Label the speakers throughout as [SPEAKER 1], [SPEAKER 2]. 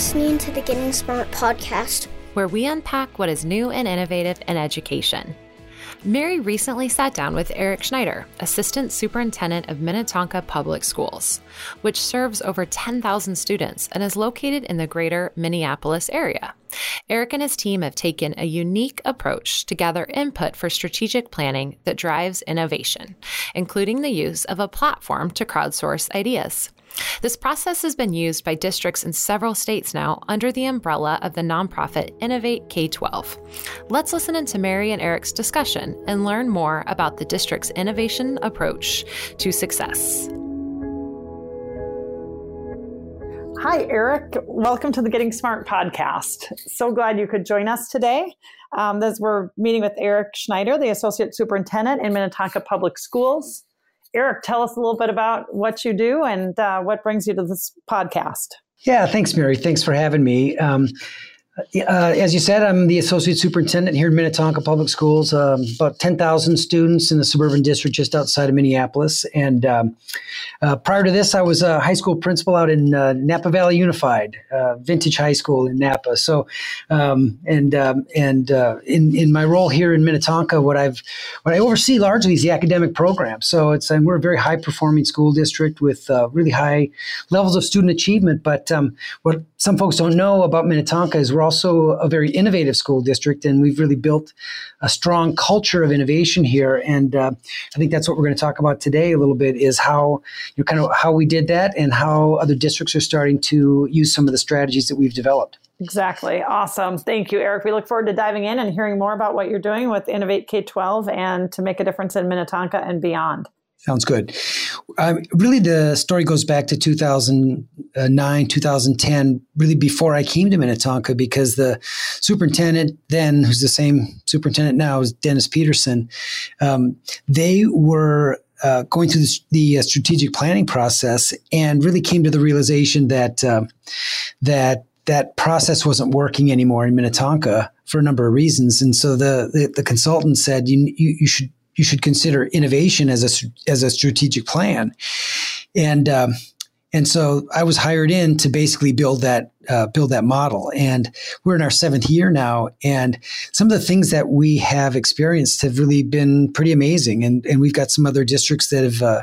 [SPEAKER 1] listening to the Getting Smart podcast,
[SPEAKER 2] where we unpack what is new and innovative in education. Mary recently sat down with Eric Schneider, Assistant Superintendent of Minnetonka Public Schools, which serves over 10,000 students and is located in the greater Minneapolis area. Eric and his team have taken a unique approach to gather input for strategic planning that drives innovation, including the use of a platform to crowdsource ideas. This process has been used by districts in several states now under the umbrella of the nonprofit Innovate K 12. Let's listen into Mary and Eric's discussion and learn more about the district's innovation approach to success.
[SPEAKER 3] Hi, Eric. Welcome to the Getting Smart podcast. So glad you could join us today. Um, as we're meeting with Eric Schneider, the Associate Superintendent in Minnetonka Public Schools. Eric, tell us a little bit about what you do and uh, what brings you to this podcast.
[SPEAKER 4] Yeah, thanks, Mary. Thanks for having me. Um, uh, as you said, I'm the associate superintendent here in Minnetonka Public Schools. Um, about 10,000 students in the suburban district just outside of Minneapolis. And um, uh, prior to this, I was a high school principal out in uh, Napa Valley Unified, uh, Vintage High School in Napa. So, um, and um, and uh, in in my role here in Minnetonka, what I've what I oversee largely is the academic program. So it's and we're a very high performing school district with uh, really high levels of student achievement. But um, what some folks don't know about Minnetonka is we're also a very innovative school district, and we've really built a strong culture of innovation here. And uh, I think that's what we're going to talk about today a little bit is how you know, kind of how we did that and how other districts are starting to use some of the strategies that we've developed.
[SPEAKER 3] Exactly. Awesome. Thank you, Eric. We look forward to diving in and hearing more about what you're doing with Innovate K 12 and to make a difference in Minnetonka and beyond.
[SPEAKER 4] Sounds good. Um, really, the story goes back to 2009, 2010, really before I came to Minnetonka, because the superintendent then, who's the same superintendent now, is Dennis Peterson. Um, they were uh, going through the, the uh, strategic planning process and really came to the realization that uh, that that process wasn't working anymore in Minnetonka for a number of reasons. And so the the, the consultant said you, you, you should you should consider innovation as a as a strategic plan, and um, and so I was hired in to basically build that uh, build that model. And we're in our seventh year now, and some of the things that we have experienced have really been pretty amazing. And and we've got some other districts that have uh,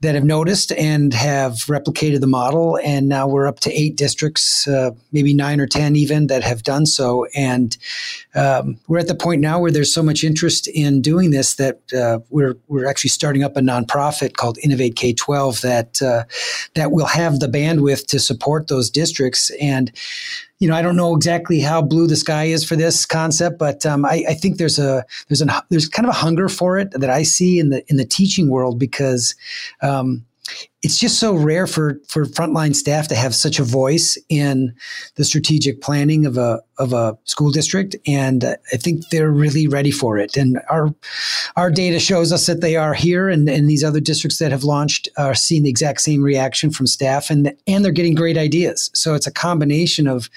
[SPEAKER 4] that have noticed and have replicated the model. And now we're up to eight districts, uh, maybe nine or ten even, that have done so. And um, we're at the point now where there's so much interest in doing this that uh, we're we're actually starting up a nonprofit called Innovate K twelve that uh, that will have the bandwidth to support those districts and you know, I don't know exactly how blue the sky is for this concept, but um, I, I, think there's a there's a there's kind of a hunger for it that I see in the in the teaching world because um, it's just so rare for for frontline staff to have such a voice in the strategic planning of a of a school district, and I think they're really ready for it. And our our data shows us that they are here, and, and these other districts that have launched are seeing the exact same reaction from staff, and and they're getting great ideas. So it's a combination of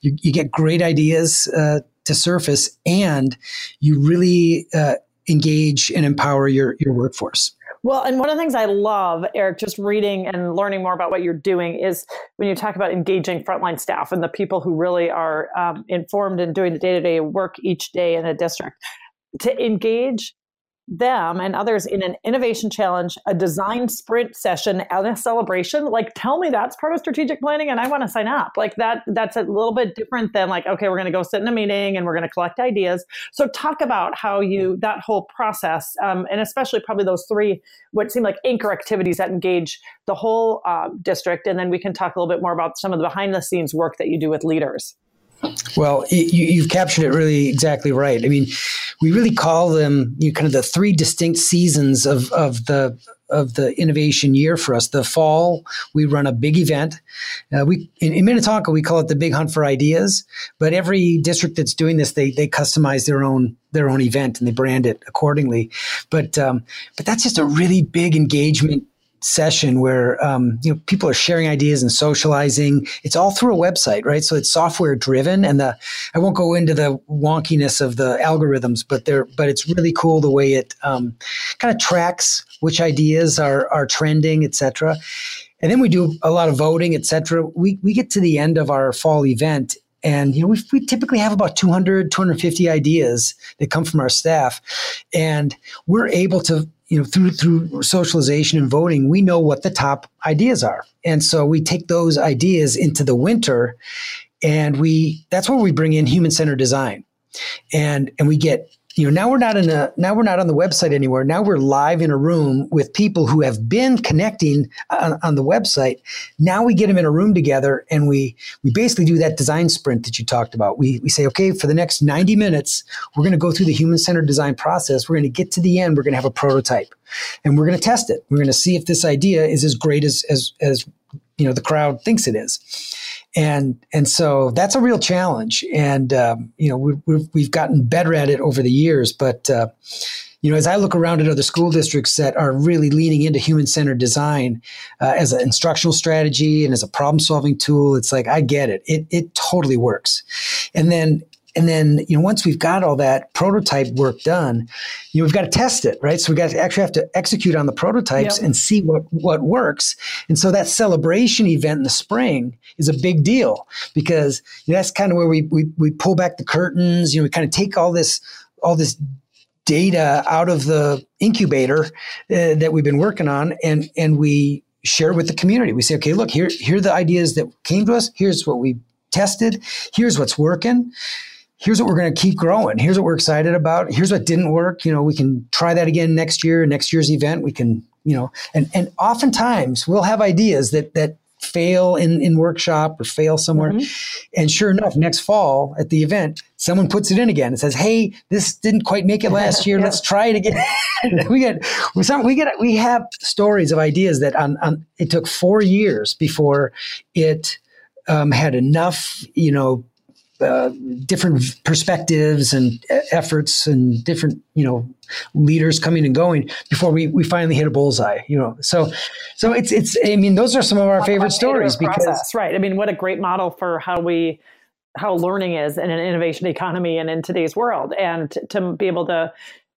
[SPEAKER 4] you, you get great ideas uh, to surface, and you really uh, engage and empower your your workforce.
[SPEAKER 3] Well, and one of the things I love, Eric, just reading and learning more about what you're doing is when you talk about engaging frontline staff and the people who really are um, informed and doing the day to day work each day in a district. To engage them and others in an innovation challenge, a design sprint session, and a celebration, like tell me that's part of strategic planning and I want to sign up. Like that that's a little bit different than like, okay, we're gonna go sit in a meeting and we're gonna collect ideas. So talk about how you that whole process, um, and especially probably those three what seem like anchor activities that engage the whole uh, district. And then we can talk a little bit more about some of the behind the scenes work that you do with leaders.
[SPEAKER 4] Well, you, have captured it really exactly right. I mean, we really call them you know, kind of the three distinct seasons of, of the of the innovation year for us. The fall, we run a big event. Uh, we in, in, Minnetonka, we call it the Big Hunt for Ideas. But every district that's doing this, they they customize their own their own event and they brand it accordingly. But um, but that's just a really big engagement session where um, you know people are sharing ideas and socializing. It's all through a website, right? So it's software driven, and the I won't go into the wonkiness of the algorithms, but there, but it's really cool the way it um, kind of tracks which ideas are are trending, etc. And then we do a lot of voting, etc. We we get to the end of our fall event, and you know we, we typically have about 200 250 ideas that come from our staff and we're able to you know through through socialization and voting we know what the top ideas are. And so we take those ideas into the winter and we that's where we bring in human centered design. And and we get you know now we're not in a now we're not on the website anywhere. Now we're live in a room with people who have been connecting uh, on, on, the website. Now we get them in a room together and we we basically do that design sprint that you talked about. We, we say okay for the next 90 minutes we're going to go through the human centered design process. We're going to get to the end. We're going to have a prototype and we're going to test it. We're going to see if this idea is as great as as as you know the crowd thinks it is and and so that's a real challenge. And um, you know we, we've gotten better at it over the years, but. Uh, you know, as I look around at other school districts that are really leaning into human centered design uh, as an instructional strategy and as a problem solving tool, it's like I get it. It it totally works. And then and then, you know, once we've got all that prototype work done, you know, we've got to test it, right? So we got to actually have to execute on the prototypes yep. and see what, what works. And so that celebration event in the spring is a big deal because you know, that's kind of where we, we, we pull back the curtains, you know, we kind of take all this, all this data out of the incubator uh, that we've been working on and, and we share with the community. We say, okay, look, here, here are the ideas that came to us. Here's what we tested. Here's what's working here's what we're going to keep growing. Here's what we're excited about. Here's what didn't work. You know, we can try that again next year, next year's event. We can, you know, and, and oftentimes we'll have ideas that, that fail in, in workshop or fail somewhere. Mm-hmm. And sure enough, next fall at the event, someone puts it in again and says, Hey, this didn't quite make it last year. yeah. Let's try it again. we get, we get, we have stories of ideas that on, on it took four years before it, um, had enough, you know, uh, different perspectives and efforts and different you know leaders coming and going before we, we finally hit a bullseye you know? So so it's it's i mean those are some of our favorite stories because process,
[SPEAKER 3] right. I mean what a great model for how we how learning is in an innovation economy and in today's world. And to be able to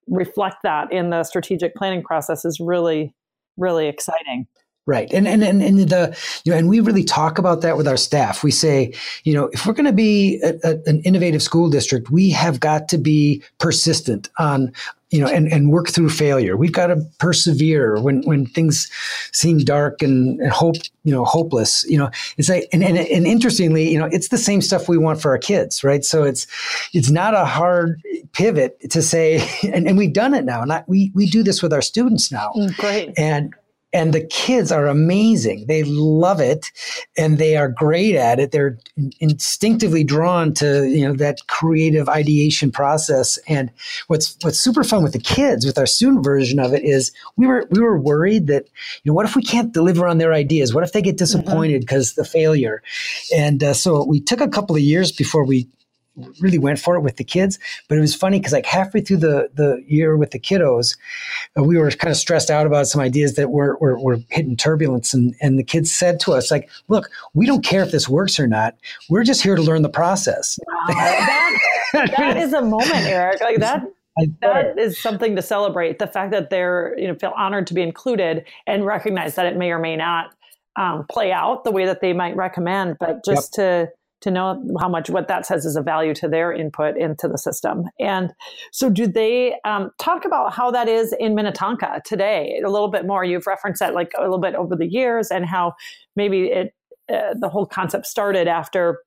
[SPEAKER 3] reflect that in the strategic planning process is really really exciting
[SPEAKER 4] Right. And, and, and, and the, you know, and we really talk about that with our staff. We say, you know, if we're going to be a, a, an innovative school district, we have got to be persistent on, you know, and, and work through failure. We've got to persevere when, when things seem dark and, and hope, you know, hopeless, you know, it's like, and, and, and interestingly, you know, it's the same stuff we want for our kids, right? So it's, it's not a hard pivot to say, and, and we've done it now. And I, we, we do this with our students now.
[SPEAKER 3] Mm, great.
[SPEAKER 4] And, and the kids are amazing. They love it and they are great at it. They're instinctively drawn to, you know, that creative ideation process. And what's what's super fun with the kids, with our student version of it is we were we were worried that, you know, what if we can't deliver on their ideas? What if they get disappointed because mm-hmm. the failure? And uh, so we took a couple of years before we really went for it with the kids. But it was funny because like halfway through the the year with the kiddos, uh, we were kind of stressed out about some ideas that were, were, were hitting turbulence, and and the kids said to us like, "Look, we don't care if this works or not. We're just here to learn the process."
[SPEAKER 3] Wow, that, that is a moment, Eric. Like that. That is something to celebrate. The fact that they're, you know, feel honored to be included and recognize that it may or may not um, play out the way that they might recommend, but just yep. to to know how much what that says is a value to their input into the system. And so, do they um, talk about how that is in Minnetonka today a little bit more? You've referenced that like a little bit over the years, and how maybe it uh, the whole concept started after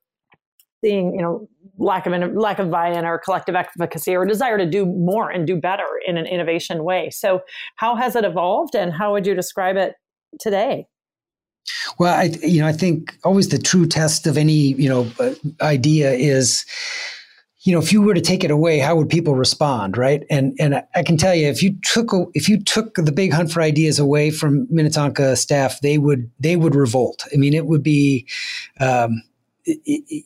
[SPEAKER 3] seeing you know lack of lack of buy-in or collective efficacy or desire to do more and do better in an innovation way. So, how has it evolved, and how would you describe it today?
[SPEAKER 4] Well, I you know I think always the true test of any you know uh, idea is you know if you were to take it away how would people respond right? And and i can tell you if you took if you took the big hunt for ideas away from minnetonka staff they would they would revolt. I mean it would be um, it,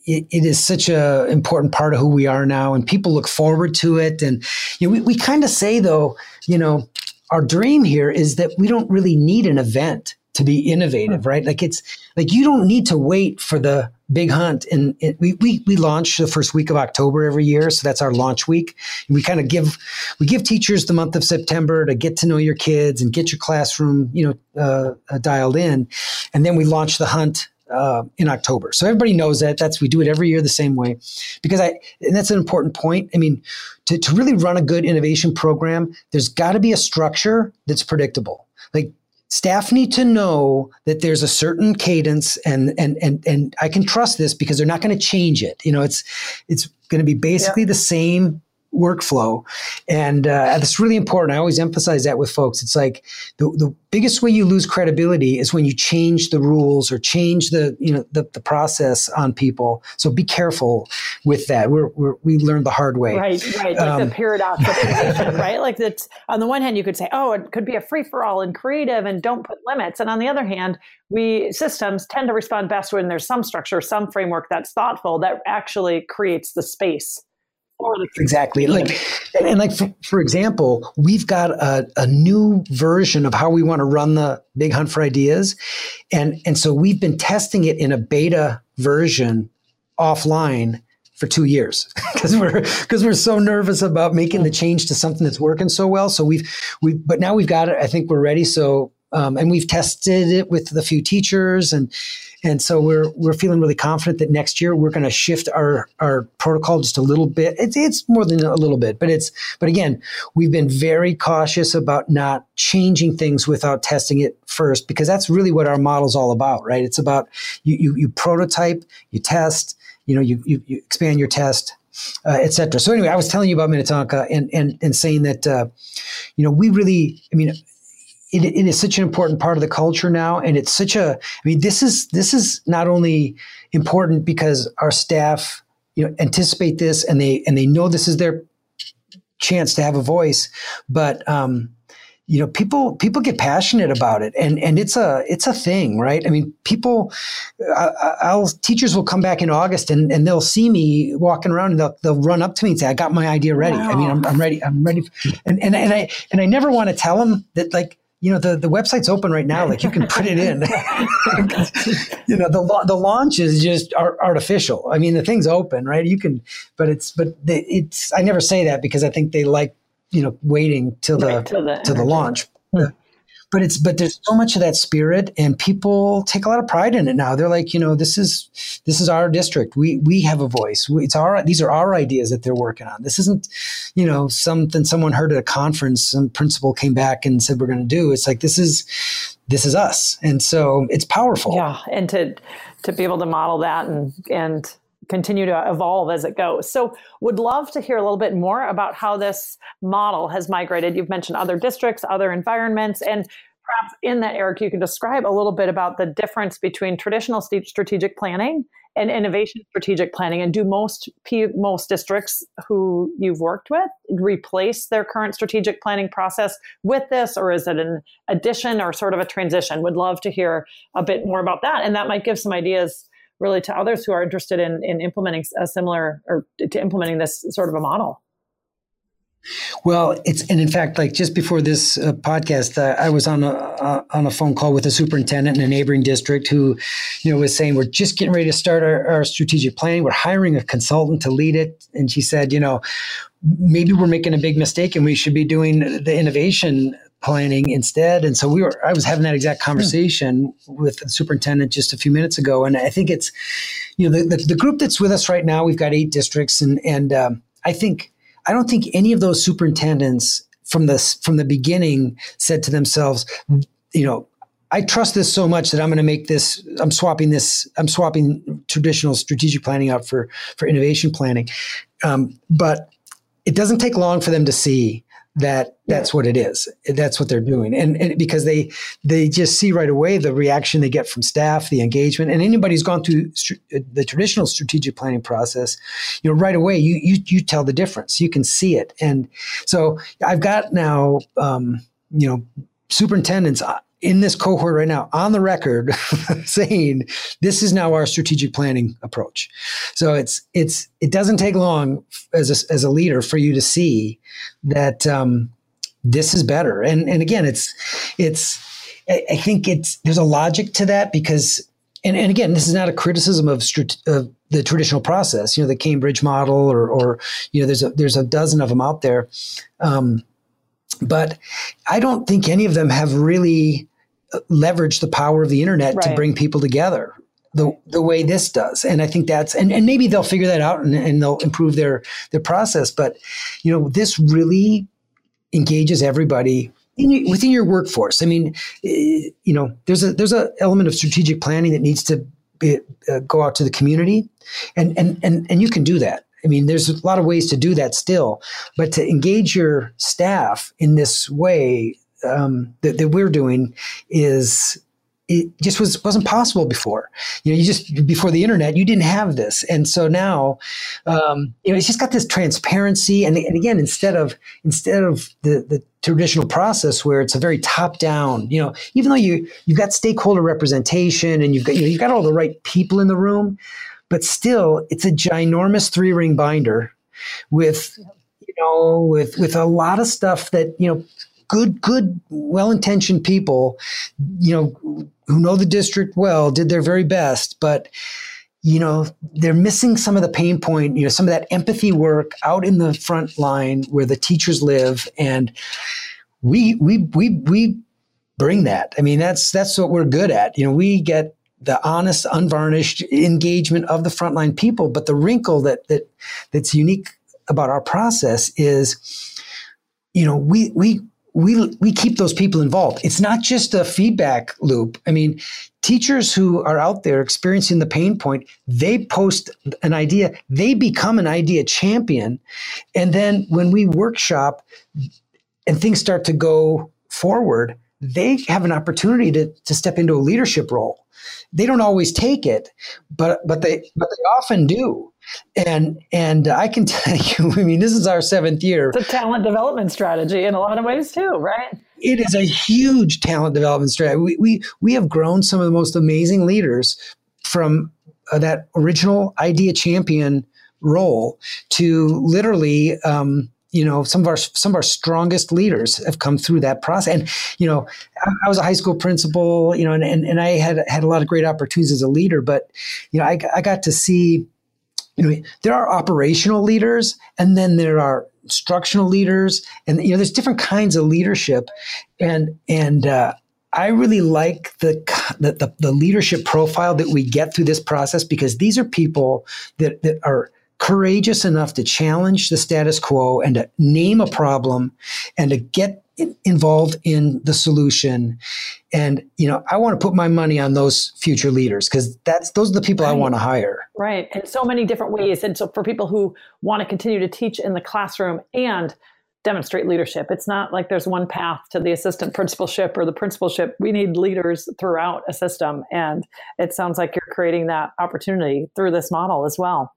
[SPEAKER 4] it, it is such a important part of who we are now and people look forward to it. And you know we, we kind of say though you know our dream here is that we don't really need an event to be innovative, right? Like it's like you don't need to wait for the big hunt. And we, we, we launch the first week of October every year. So that's our launch week. And we kind of give, we give teachers the month of September to get to know your kids and get your classroom, you know, uh, uh, dialed in. And then we launch the hunt uh, in October. So everybody knows that. That's we do it every year the same way, because I and that's an important point. I mean, to to really run a good innovation program, there's got to be a structure that's predictable. Like staff need to know that there's a certain cadence and and and and I can trust this because they're not going to change it. You know, it's it's going to be basically yeah. the same workflow. And uh, that's really important. I always emphasize that with folks. It's like the, the biggest way you lose credibility is when you change the rules or change the, you know, the, the process on people. So be careful with that. We're, we're we learned the hard way.
[SPEAKER 3] Right, right. Like um, the paradox of right? Like that's on the one hand, you could say, oh, it could be a free for all and creative and don't put limits. And on the other hand, we systems tend to respond best when there's some structure, some framework that's thoughtful that actually creates the space
[SPEAKER 4] exactly. Like and, and like for, for, example we've got a, a new version of how we want to run the big hunt for ideas. And and so we've been testing it in a beta version offline for two years because we're because we're so nervous about making the change to something that's working so well. So we've we but now we've got it i think we're ready. So um, and we've tested it with a few teachers and and so we're we're feeling really confident that next year we're going to shift our our protocol just a little bit. It's it's more than a little bit, but it's but again, we've been very cautious about not changing things without testing it first because that's really what our model is all about, right? It's about you you, you prototype, you test, you know, you you, you expand your test, uh, etc. So anyway, I was telling you about Minnetonka and and and saying that uh, you know we really, I mean, it, it is such an important part of the culture now. And it's such a i mean this is this is not only important because our staff you know anticipate this and they and they know this is their chance to have a voice. But um you know people people get passionate about it. And and it's a it's a thing right? I mean people I, will teachers will come back in august and, and they'll see me walking around and they'll, they'll run up to me and say i got my idea ready. Wow. i mean I'm, I'm ready i'm ready. And, and and i and i never want to tell them that like you know the, the website's open right now like you can put it in. You know the the launch is just artificial. I mean the thing's open right? You can but it's but it's i never say that because i think they like you know waiting till the right, till the, till the launch. Hmm. Yeah but it's but there's so much of that spirit and people take a lot of pride in it now. They're like you know this is this is our district. We we have a voice. We, it's our these are our ideas that they're working on. This isn't you know something someone heard at a conference some principal came back and said we're going to do. It's like this is this is us. And so it's powerful.
[SPEAKER 3] Yeah and to to be able to model that and and continue to evolve as it goes. So, would love to hear a little bit more about how this model has migrated. You've mentioned other districts, other environments, and perhaps in that, Eric, you can describe a little bit about the difference between traditional strategic planning and innovation strategic planning. And do most most districts who you've worked with replace their current strategic planning process with this, or is it an addition or sort of a transition? Would love to hear a bit more about that, and that might give some ideas really to others who are interested in, in implementing a similar or to implementing this sort of a model?
[SPEAKER 4] Well, it's and in fact, like just before this uh, podcast, uh, I was on a uh, on a phone call with a superintendent in a neighboring district who, you know, was saying we're just getting ready to start our, our strategic planning. We're hiring a consultant to lead it, and she said, you know, maybe we're making a big mistake, and we should be doing the innovation planning instead. And so we were, I was having that exact conversation with the superintendent just a few minutes ago. And I think it's, you know, the, the, the group that's with us right now, we've got eight districts. And, and um, I think, I don't think any of those superintendents from the, from the beginning said to themselves, you know, I trust this so much that I'm going to make this. I'm swapping this. I'm swapping traditional strategic planning out for for innovation planning. Um, but it doesn't take long for them to see that that's what it is. That's what they're doing. And, and, because they they just see right away the reaction they get from staff the engagement. And anybody who's gone through the traditional strategic planning process you know right away you you, you tell the difference. You can see it. And so i've got now um, you know superintendents uh, in this cohort right now on the record saying this is now our strategic planning approach. So it's it's it doesn't take long as a, as a leader for you to see that um, this is better. And and again, it's it's I think it's there's a logic to that because and, and again, this is not a criticism of, of the traditional process, you know, the Cambridge model or, or, you know, there's a, there's a dozen of them out there. Um, but I don't think any of them have really uh, leveraged the power of the internet right. to bring people together the the way this does. And I think that's and, and maybe they'll figure that out and, and they'll improve their their process. But you know, this really engages everybody in, within your workforce. I mean, eh, you know, there's a there's a element of strategic planning that needs to be, uh, go out to the community, and and and and you can do that. I mean, there's a lot of ways to do that still, but to engage your staff in this way um, that, that we're doing is it just was wasn't possible before. You know, you just before the internet, you didn't have this, and so now, um, you know, it's just got this transparency. And, and again, instead of instead of the the traditional process where it's a very top down, you know, even though you you've got stakeholder representation and you've got you know, you've got all the right people in the room, but still, it's a ginormous three ring binder with you know with with a lot of stuff that you know good, good, well-intentioned people, you know, who know the district well, did their very best, but you know they're missing some of the pain point you know some of that empathy work out in the front line where the teachers live and we we we we bring that. I mean that's that's what we're good at. You know we get the honest unvarnished engagement of the frontline people but the wrinkle that that that's unique about our process is you know we we we we keep those people involved. It's not just a feedback loop. I mean, teachers who are out there experiencing the pain point, they post an idea, they become an idea champion, and then when we workshop and things start to go forward, they have an opportunity to to step into a leadership role. They don't always take it, but but they but they often do. And and I can tell you, I mean, this is our seventh year.
[SPEAKER 3] It's a talent development strategy in a lot of ways too, right?
[SPEAKER 4] It is a huge talent development strategy. We we we have grown some of the most amazing leaders from uh, that original idea champion role to literally um, you know some of our some of our strongest leaders have come through that process. And you know I, was a high school principal you know and, and, and I had had a lot of great opportunities as a leader but you know I, I got to see you know there are operational leaders and then there are instructional leaders and you know there's different kinds of leadership. And and uh, I really like the, the, the the leadership profile that we get through this process because these are people that that are courageous enough to challenge the status quo and to name a problem and to get involved in the solution. And you know i want to put my money on those future leaders because that's those are the people right. i want to hire.
[SPEAKER 3] Right in so many different ways and so for people who want to continue to teach in the classroom and demonstrate leadership it's not like there's one path to the assistant principalship or the principalship. We need leaders throughout a system and it sounds like you're creating that opportunity through this model as well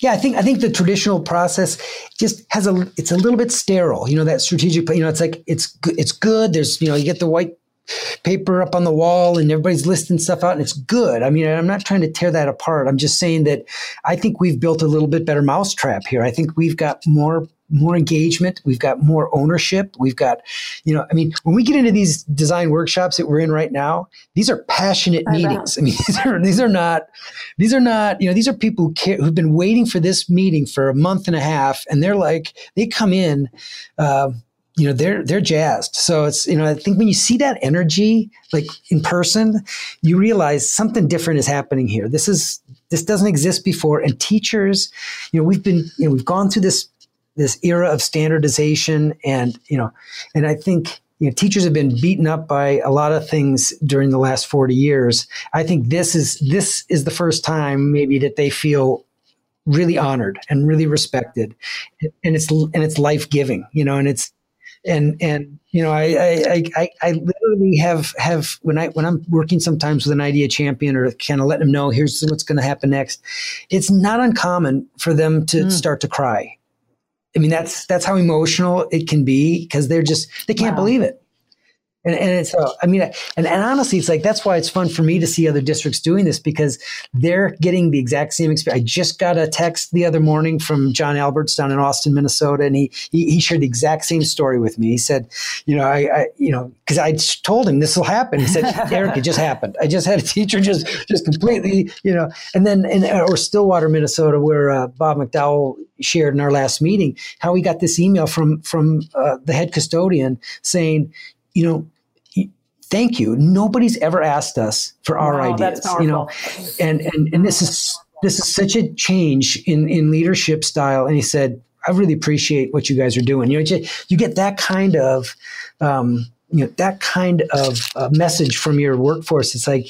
[SPEAKER 4] yeah, I think I think the traditional process just has a it's a little bit sterile. You know that strategic. You know, it's like it's it's good. There's you know you get the white paper up on the wall and everybody's listing stuff out and it's good. I mean, I'm not trying to tear that apart. I'm just saying that I think we've built a little bit better mousetrap here. I think we've got more more engagement. We've got more ownership. We've got, you know, I mean, when we get into these design workshops that we're in right now, these are passionate I meetings. Know. I mean, these are, these are not, these are not, you know, these are people who care, who've been waiting for this meeting for a month and a half. And they're like, they come in, uh, you know they're they're jazzed. So it's you know i think when you see that energy like in person you realize something different is happening here. This is this doesn't exist before. And teachers you know we've been you know we've gone through this this era of standardization and you know and i think you know teachers have been beaten up by a lot of things during the last 40 years. I think this is this is the first time maybe that they feel really honored and really respected. And it's and it's life-giving you know and it's and and you know I, I I I literally have have when I when I'm working sometimes with an idea champion or kind of letting them know here's what's going to happen next. It's not uncommon for them to mm. start to cry I mean, that's that's how emotional it can be because they're just they can't wow. believe it. And, and it's, uh, I mean, and, and honestly, it's like, that's why it's fun for me to see other districts doing this because they're getting the exact same experience. I just got a text the other morning from John Alberts down in Austin, Minnesota, and he, he, he shared the exact same story with me. He said, you know, I, I you know, cause I told him this will happen. He said, Eric, it just happened. I just had a teacher just, just completely, you know, and then, in, or Stillwater, Minnesota, where uh, Bob McDowell shared in our last meeting, how he got this email from, from uh, the head custodian saying, you know, thank you. Nobody's ever asked us for our
[SPEAKER 3] wow,
[SPEAKER 4] ideas, you know, and, and, and this is, this is such a change in, in leadership style. And he said, I really appreciate what you guys are doing. You know, you get that kind of, um, you know, that kind of uh, message from your workforce. It's like,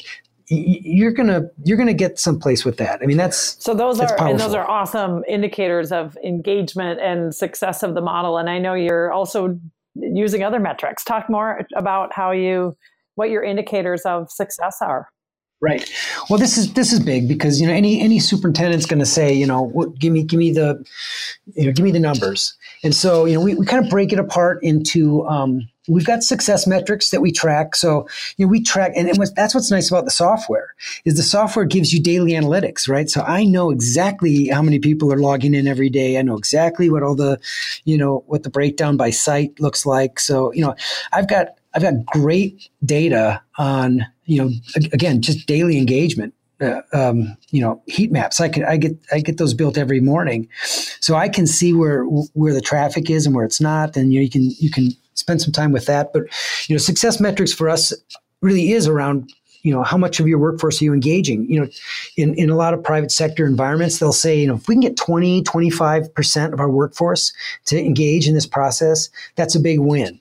[SPEAKER 4] you're gonna you're gonna get someplace with that. I mean, that's
[SPEAKER 3] so those
[SPEAKER 4] that's
[SPEAKER 3] are
[SPEAKER 4] powerful.
[SPEAKER 3] and those are awesome indicators of engagement and success of the model. And I know you're also using other metrics. Talk more about how you what your indicators of success are.
[SPEAKER 4] Right. Well, this is this is big because you know any any superintendent's going to say you know what, give me give me the you know give me the numbers, and so you know we, we kind of break it apart into um, we've got success metrics that we track. So you know we track, and, and that's what's nice about the software is the software gives you daily analytics, right? So I know exactly how many people are logging in every day. I know exactly what all the you know what the breakdown by site looks like. So you know I've got I've got great data on, you know, again, just daily engagement. Uh, um, you know, heat maps. I can I get I get those built every morning, so I can see where where the traffic is and where it's not, and you, know, you can you can spend some time with that. But you know, success metrics for us really is around you know how much of your workforce are you engaging you know in, in a lot of private sector environments they'll say you know if we can get 20 25% of our workforce to engage in this process that's a big win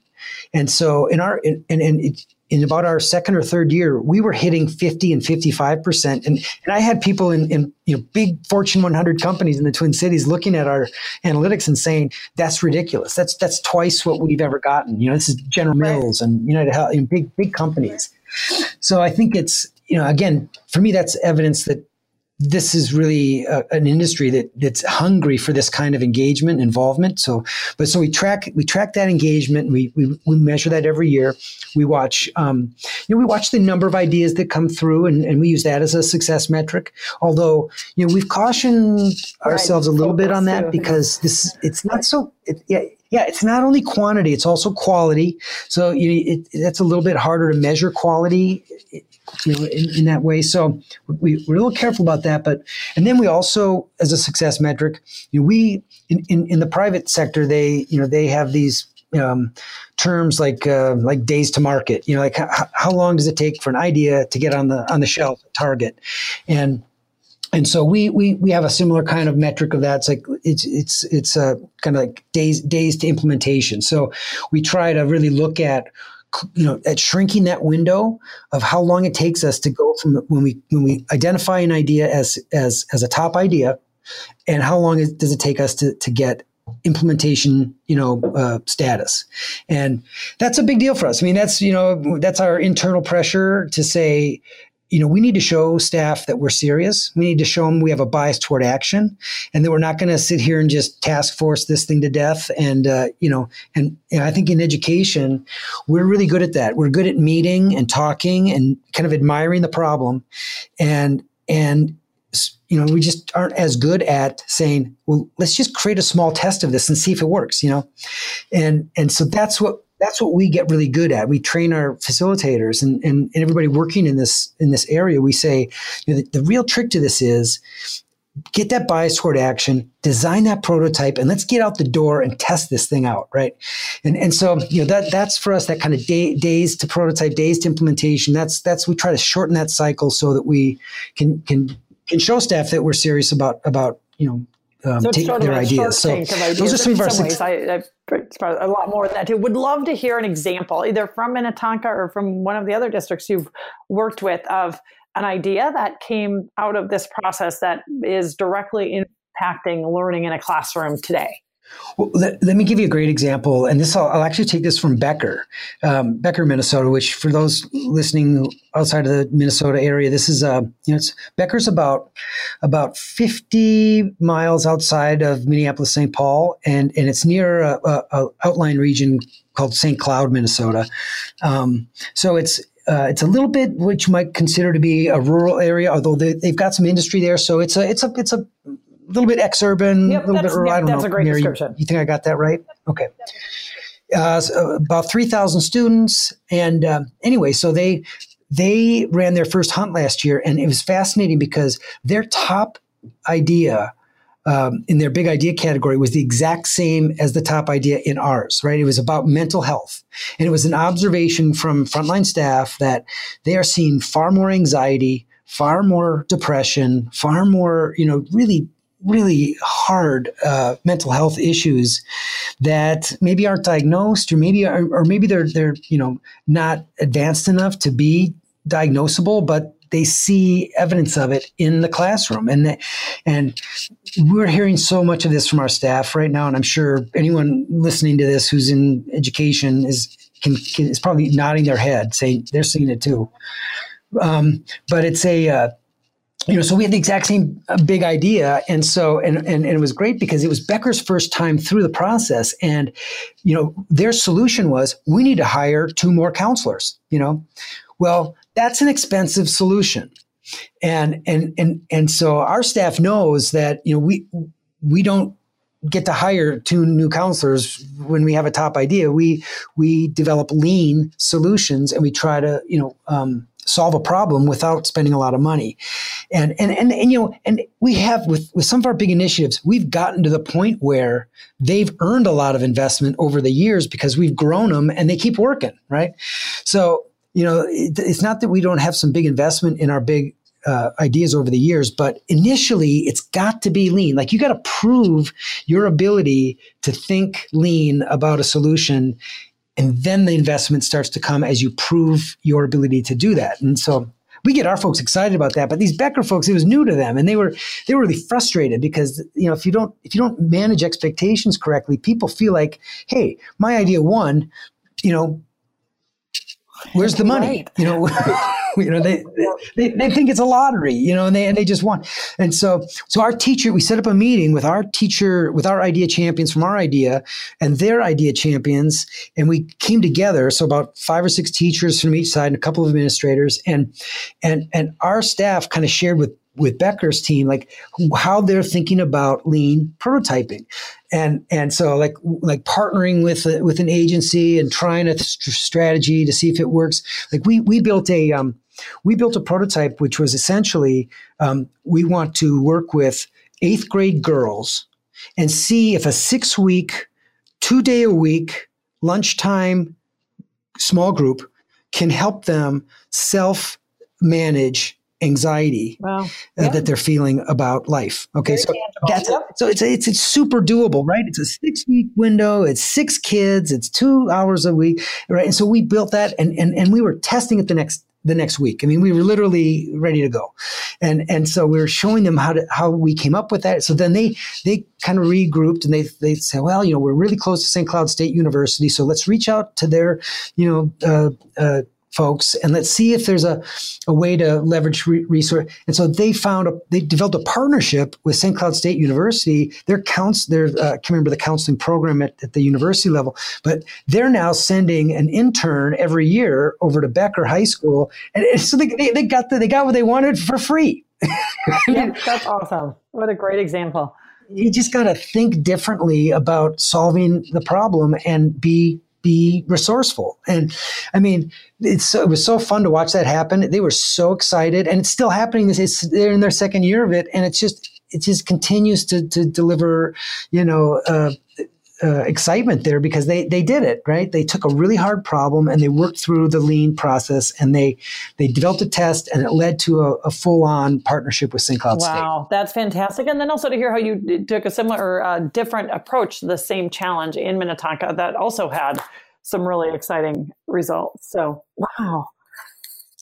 [SPEAKER 4] and so in our in, in, in, in about our second or third year, we were hitting 50 and 55%. And, and I had people in, in you know big Fortune 100 companies in the Twin Cities looking at our analytics and saying, that's ridiculous. That's that's twice what we've ever gotten. You know, this is General Mills and United Health, know, big big companies. So I think it's, you know, again, for me, that's evidence that this is really a, an industry that that's hungry for this kind of engagement involvement. So but so we track we track that engagement. We, we, we measure that every year. We watch um, you know we watch the number of ideas that come through and, and we use that as a success metric. Although you know we've cautioned ourselves right. a little bit on that because this it's not so it, yeah yeah, it's not only quantity; it's also quality. So you know, that's a little bit harder to measure quality you know, in, in that way. So we, we're a little careful about that. But and then we also, as a success metric, you know, we in, in, in the private sector, they you know they have these um, terms like uh, like days to market. You know, like how, how long does it take for an idea to get on the on the shelf at Target, and and so we we we have a similar kind of metric of that. It's like it's it's it's a kind of like days days to implementation. So we try to really look at you know at shrinking that window of how long it takes us to go from when we when we identify an idea as as as a top idea and how long does it take us to to get implementation you know uh, status and that's a big deal for us i mean that's you know that's our internal pressure to say you know, we need to show staff that we're serious. We need to show them we have a bias toward action, and that we're not going to sit here and just task force this thing to death. And uh, you know, and, and I think in education, we're really good at that. We're good at meeting and talking and kind of admiring the problem, and and you know, we just aren't as good at saying, well, let's just create a small test of this and see if it works. You know, and and so that's what that's what we get really good at. We train our facilitators and, and, and everybody working in this in this area. We say you know, the, the real trick to this is get that bias toward action, design that prototype, and let's get out the door and test this thing out, right? And and so you know that that's for us that kind of day, days to prototype, days to implementation. That's that's we try to shorten that cycle so that we can can can show staff that we're serious about about you know um, so take their ideas. So ideas. those are some of our
[SPEAKER 3] some ways, I, I, a lot more than that too. Would love to hear an example, either from Minnetonka or from one of the other districts you've worked with, of an idea that came out of this process that is directly impacting learning in a classroom today.
[SPEAKER 4] Well, let, let, me give you a great example, and this I'll, I'll actually take this from Becker, um, Becker, Minnesota. Which, for those listening outside of the Minnesota area, this is uh, you know, it's Becker's about about fifty miles outside of Minneapolis, St. Paul, and and it's near a, a, a outline region called St. Cloud, Minnesota. Um, so it's uh, it's a little bit what you might consider to be a rural area, although they, have got some industry there. So it's a it's a it's a little bit exurban,
[SPEAKER 3] yep,
[SPEAKER 4] a little bit rural.
[SPEAKER 3] Yep,
[SPEAKER 4] I don't
[SPEAKER 3] that's
[SPEAKER 4] know.
[SPEAKER 3] a great
[SPEAKER 4] Mary,
[SPEAKER 3] description.
[SPEAKER 4] You think I got that right? Okay. Uh, so about three thousand students, and uh, anyway, so they they ran their first hunt last year, and it was fascinating because their top idea um, in their big idea category was the exact same as the top idea in ours, right? It was about mental health. And it was an observation from frontline staff that they are seeing far more anxiety, far more depression, far more, you know, really really hard uh, mental health issues that maybe aren't diagnosed or maybe are, or maybe they're they're you know not advanced enough to be diagnosable but they see evidence of it in the classroom. And and we're hearing so much of this from our staff right now and i'm sure anyone listening to this who's in education is can, can is probably nodding their head saying they're seeing it too. Um, but it's a uh, you know, so we had the exact same uh, big idea, and so and, and and it was great because it was Becker's first time through the process, and you know, their solution was we need to hire two more counselors. You know, well, that's an expensive solution, and and and and so our staff knows that you know we we don't get to hire two new counselors when we have a top idea. We we develop lean solutions, and we try to you know. Um, solve a problem without spending a lot of money. And, and, and, and, you know, and we have with, with some of our big initiatives, we've gotten to the point where they've earned a lot of investment over the years because we've grown them and they keep working. Right. So, you know, it, it's not that we don't have some big investment in our big uh, ideas over the years, but initially it's got to be lean. Like you got to prove your ability to think lean about a solution and then the investment starts to come as you prove your ability to do that. And so we get our folks excited about that, but these Becker folks, it was new to them, and they were they were really frustrated because you know if you don't if you don't manage expectations correctly, people feel like, hey, my idea won, you know, where's the money? Right. You know, you know they, they they think it's a lottery, you know, and they and they just want. And so so our teacher, we set up a meeting with our teacher, with our idea champions from our idea, and their idea champions, and we came together. So about five or six teachers from each side and a couple of administrators, and and and our staff kind of shared with with Becker's team, like how they're thinking about lean prototyping, and and so like like partnering with a, with an agency and trying a strategy to see if it works. Like we we built a um, we built a prototype which was essentially um, we want to work with eighth grade girls and see if a six week, two day a week lunchtime small group can help them self manage anxiety wow. uh, that they're feeling about life. Okay, Very so tangible. that's yep. so it's, it's it's super doable, right? It's a six week window. It's six kids. It's two hours a week, right? And so we built that, and and and we were testing it the next the next week. I mean, we were literally ready to go, and and so we were showing them how to how we came up with that. So then they they kind of regrouped and they they said, well, you know, we're really close to St. Cloud State University, so let's reach out to their you know. Uh, uh, folks and let's see if there's a, a way to leverage re- resource and so they found a, they developed a partnership with st cloud state university. Their counts their uh, i can't remember the counseling program at, at the university level but they're now sending an intern every year over to becker high school and, and so they, they, they got the, they got what they wanted for free.
[SPEAKER 3] Yeah, that's awesome. What a great example.
[SPEAKER 4] You just got to think differently about solving the problem and be be resourceful. And I mean, it's it was so fun to watch that happen. They were so excited, and it's still happening. It's, they're in their second year of it, and it's just it just continues to to deliver, you know. Uh, uh, excitement there because they they did it right. They took a really hard problem and they worked through the lean process and they they developed a test and it led to a, a full on partnership with St. Cloud
[SPEAKER 3] wow,
[SPEAKER 4] State.
[SPEAKER 3] Wow, that's fantastic! And then also to hear how you took a similar uh, different approach to the same challenge in Minnetonka that also had some really exciting results. So wow,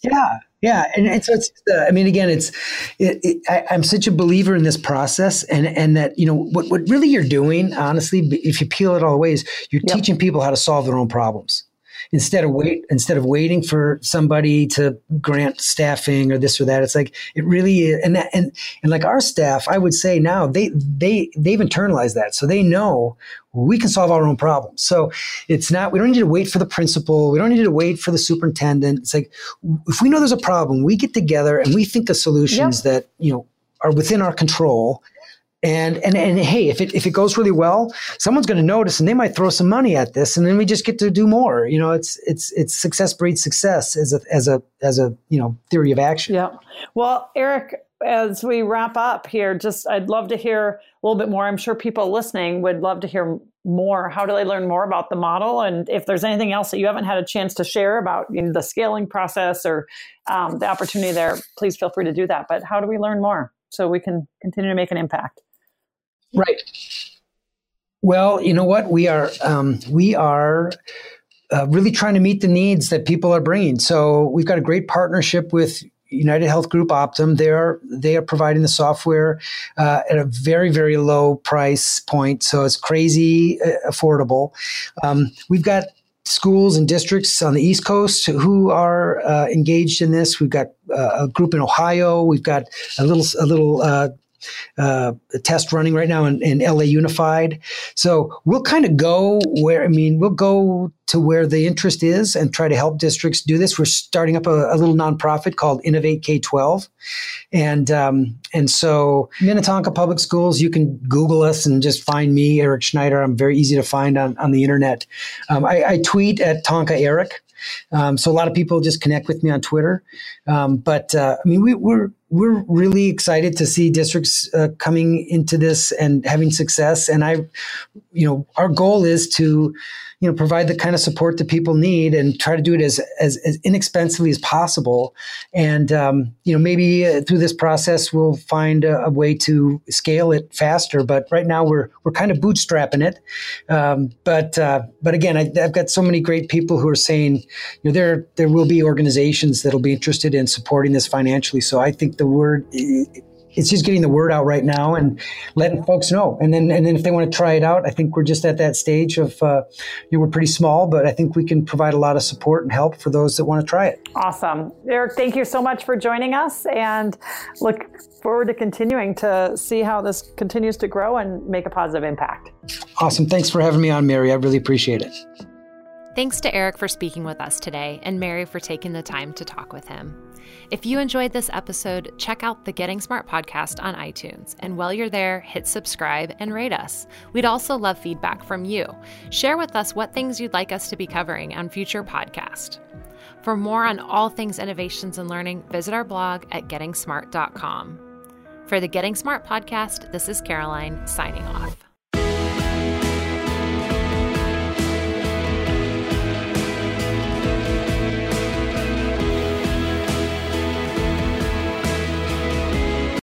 [SPEAKER 4] yeah, Yeah, and, and so it's. Uh, I mean, again, it's. It, it, I, am such a believer in this process, and and that you know what what really you're doing, honestly, if you peel it all away, is you're yep. teaching people how to solve their own problems instead of wait instead of waiting for somebody to grant staffing or this or that it's like it really is, and that, and and like our staff i would say now they they they've internalized that. So they know we can solve our own problems. So it's not we don't need to wait for the principal. We don't need to wait for the superintendent. It's like if we know there's a problem we get together and we think of solutions yep. that you know are within our control and and and hey, if it if it goes really well, someone's going to notice, and they might throw some money at this, and then we just get to do more. You know, it's it's it's success breeds success as a as a as a you know theory of action.
[SPEAKER 3] Yeah. Well, Eric, as we wrap up here, just I'd love to hear a little bit more. I'm sure people listening would love to hear more. How do they learn more about the model? And if there's anything else that you haven't had a chance to share about you know, the scaling process or um, the opportunity there, please feel free to do that. But how do we learn more so we can continue to make an impact?
[SPEAKER 4] Right. Well, you know what? We are um, we are uh, really trying to meet the needs that people are bringing. So we've got a great partnership with United Health Group Optum. They are they are providing the software uh, at a very very low price point, so it's crazy uh, affordable. Um, we've got schools and districts on the East Coast who are uh, engaged in this. We've got uh, a group in Ohio. We've got a little a little uh, test running right now in, in LA Unified. So we'll kind of go where, I mean, we'll go to where the interest is and try to help districts do this. We're starting up a, a little nonprofit called Innovate K 12. And, um, and so Minnetonka Public Schools, you can Google us and just find me, Eric Schneider. I'm very easy to find on, on the internet. Um, I, I tweet at Tonka Eric. Um, so a lot of people just connect with me on Twitter. Um, but uh, I mean, we, we're we're really excited to see districts uh, coming into this and having success. And I, you know, our goal is to you know provide the kind of support that people need and try to do it as as, as inexpensively as possible. And um, you know maybe uh, through this process we'll find a, a, way to scale it faster. But right now we're we're kind of bootstrapping it. Um, but uh, but again I, have got so many great people who are saying you know there there will be organizations that'll be interested in supporting this financially. So I think the word it's just getting the word out right now and letting folks know. And then, and then if they want to try it out, I think we're just at that stage of, uh, you know, we're pretty small, but I think we can provide a lot of support and help for those that want to try it.
[SPEAKER 3] Awesome. Eric, thank you so much for joining us and look forward to continuing to see how this continues to grow and make a positive impact.
[SPEAKER 4] Awesome. Thanks for having me on, Mary. I really appreciate it.
[SPEAKER 2] Thanks to Eric for speaking with us today and Mary for taking the time to talk with him. If you enjoyed this episode, check out the Getting Smart podcast on iTunes. And while you're there, hit subscribe and rate us. We'd also love feedback from you. Share with us what things you'd like us to be covering on future podcasts. For more on all things innovations and learning, visit our blog at gettingsmart.com. For the Getting Smart podcast, this is Caroline signing off.